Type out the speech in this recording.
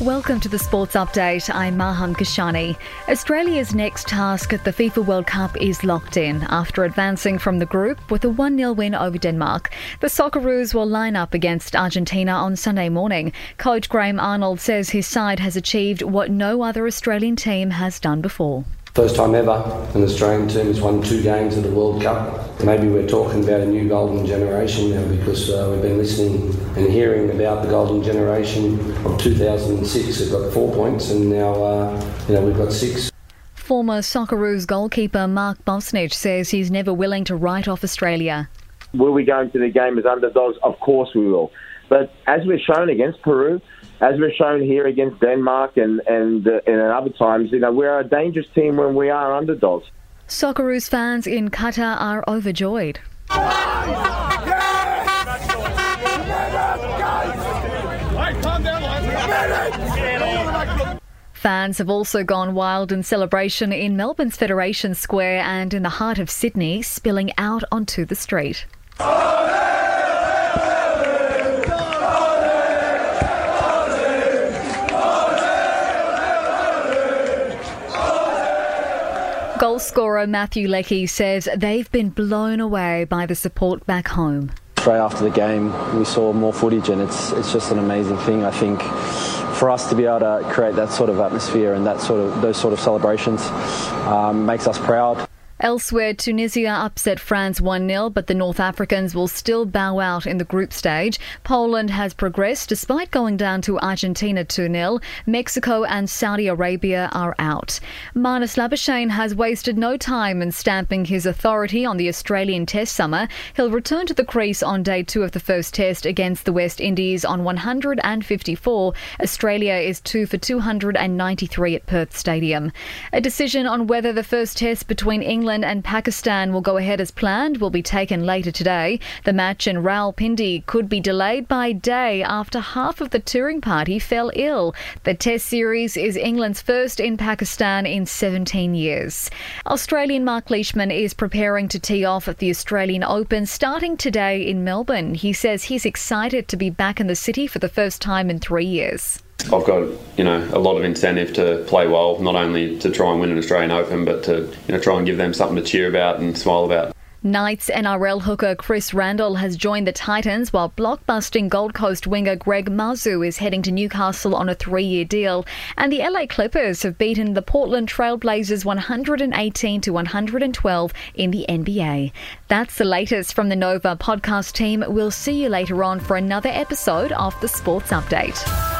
Welcome to the Sports Update. I'm Mahan Kashani. Australia's next task at the FIFA World Cup is locked in after advancing from the group with a 1 0 win over Denmark. The Socceroos will line up against Argentina on Sunday morning. Coach Graham Arnold says his side has achieved what no other Australian team has done before. First time ever an Australian team has won two games at the World Cup. Maybe we're talking about a new golden generation now because uh, we've been listening and hearing about the golden generation of 2006 We've got four points and now uh, you know we've got six. Former Socceroos goalkeeper Mark Bosnich says he's never willing to write off Australia. Will we go into the game as underdogs? Of course we will. But as we've shown against Peru, as we've shown here against Denmark and and, uh, and other times, you know, we're a dangerous team when we are underdogs. Socceroos fans in Qatar are overjoyed. Fans have also gone wild in celebration in Melbourne's Federation Square and in the heart of Sydney, spilling out onto the street. Goal scorer Matthew Leckie says they've been blown away by the support back home. Straight after the game, we saw more footage, and it's it's just an amazing thing. I think for us to be able to create that sort of atmosphere and that sort of those sort of celebrations um, makes us proud. Elsewhere, Tunisia upset France 1 0, but the North Africans will still bow out in the group stage. Poland has progressed despite going down to Argentina 2 0. Mexico and Saudi Arabia are out. Marnus Labuschagne has wasted no time in stamping his authority on the Australian Test summer. He'll return to the crease on day two of the first Test against the West Indies on 154. Australia is 2 for 293 at Perth Stadium. A decision on whether the first Test between England England and Pakistan will go ahead as planned will be taken later today. The match in Rawalpindi could be delayed by day after half of the touring party fell ill. The Test series is England's first in Pakistan in 17 years. Australian Mark Leishman is preparing to tee off at the Australian Open starting today in Melbourne. He says he's excited to be back in the city for the first time in three years. I've got you know a lot of incentive to play well, not only to try and win an Australian Open, but to you know try and give them something to cheer about and smile about. Knights NRL hooker Chris Randall has joined the Titans, while blockbusting Gold Coast winger Greg Marzhew is heading to Newcastle on a three-year deal. And the LA Clippers have beaten the Portland Trailblazers 118 to 112 in the NBA. That's the latest from the Nova podcast team. We'll see you later on for another episode of the Sports Update.